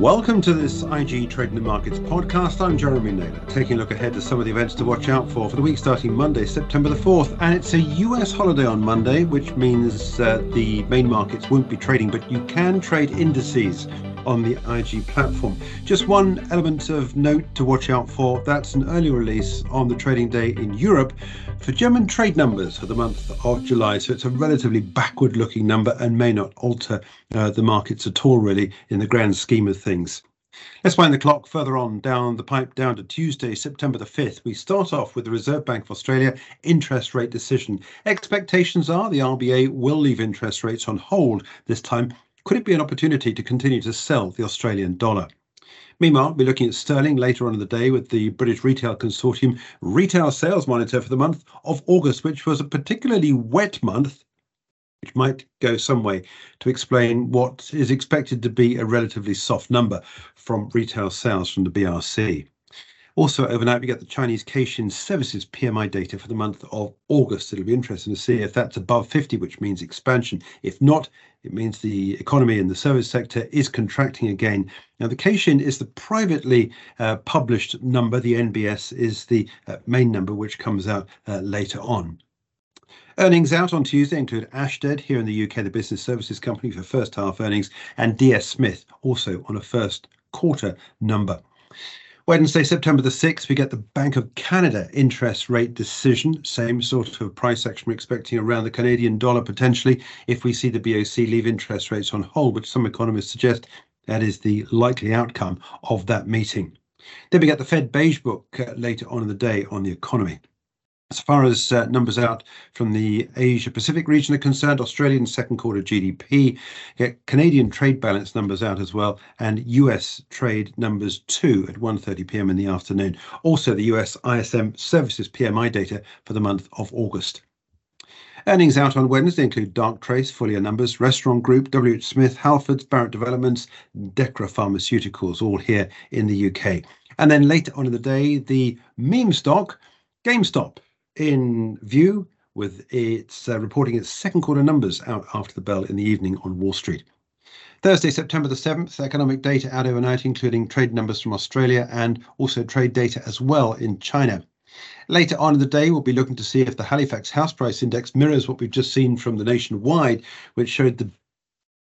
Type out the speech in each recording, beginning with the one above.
Welcome to this IG Trading the Markets podcast. I'm Jeremy Naylor, taking a look ahead to some of the events to watch out for for the week starting Monday, September the 4th. And it's a US holiday on Monday, which means uh, the main markets won't be trading, but you can trade indices on the IG platform. Just one element of note to watch out for that's an early release on the trading day in Europe for German trade numbers for the month of July. So it's a relatively backward looking number and may not alter uh, the markets at all, really, in the grand scheme of things. Let's wind the clock further on down the pipe down to Tuesday, September the 5th. We start off with the Reserve Bank of Australia interest rate decision. Expectations are the RBA will leave interest rates on hold this time could it be an opportunity to continue to sell the Australian dollar? Meanwhile, we'll be looking at sterling later on in the day with the British Retail Consortium retail sales monitor for the month of August, which was a particularly wet month, which might go some way to explain what is expected to be a relatively soft number from retail sales from the BRC. Also, overnight, we get the Chinese Caixin Services PMI data for the month of August. It'll be interesting to see if that's above 50, which means expansion. If not, it means the economy in the service sector is contracting again. Now, the Caixin is the privately uh, published number. The NBS is the uh, main number, which comes out uh, later on. Earnings out on Tuesday include Ashtead here in the UK, the business services company for first half earnings, and DS Smith also on a first quarter number. Wednesday, September the 6th, we get the Bank of Canada interest rate decision. Same sort of price action we're expecting around the Canadian dollar potentially if we see the BOC leave interest rates on hold, which some economists suggest that is the likely outcome of that meeting. Then we get the Fed Beige Book uh, later on in the day on the economy. As far as uh, numbers out from the Asia Pacific region are concerned, Australian second quarter GDP, get Canadian trade balance numbers out as well, and US trade numbers too at 1:30 p.m. in the afternoon. Also, the US ISM Services PMI data for the month of August. Earnings out on Wednesday include Darktrace, full year numbers, Restaurant Group, WH Smith, Halfords, Barratt Developments, Dechra Pharmaceuticals, all here in the UK. And then later on in the day, the meme stock, GameStop in view with its uh, reporting its second quarter numbers out after the bell in the evening on Wall Street. Thursday, September the 7th, economic data out overnight, including trade numbers from Australia and also trade data as well in China. Later on in the day, we'll be looking to see if the Halifax House Price Index mirrors what we've just seen from the nationwide, which showed the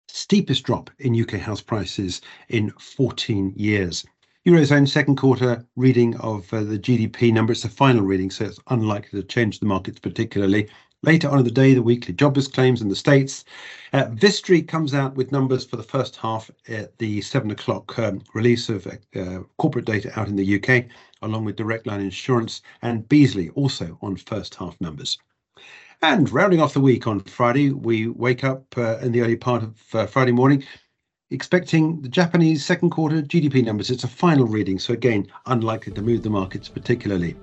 steepest drop in UK house prices in 14 years. Eurozone second quarter reading of uh, the GDP number. It's the final reading, so it's unlikely to change the markets particularly. Later on in the day, the weekly jobless claims in the States. Uh, Vistry comes out with numbers for the first half at the seven o'clock um, release of uh, corporate data out in the UK, along with Direct Line Insurance and Beazley also on first half numbers. And rounding off the week on Friday, we wake up uh, in the early part of uh, Friday morning expecting the Japanese second quarter GDP numbers. It's a final reading, so again, unlikely to move the markets particularly.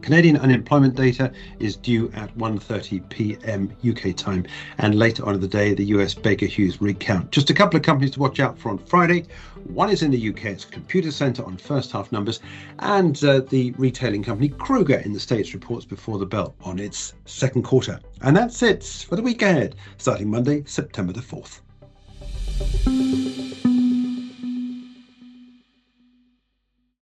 Canadian unemployment data is due at 1:30 p.m. UK time, and later on in the day, the US Baker Hughes rig count. Just a couple of companies to watch out for on Friday. One is in the UK, it's Computacenter on first half numbers, and uh, the retailing company Kroger in the States reports before the bell on its second quarter. And that's it for the week ahead, starting Monday, September the 4th. Música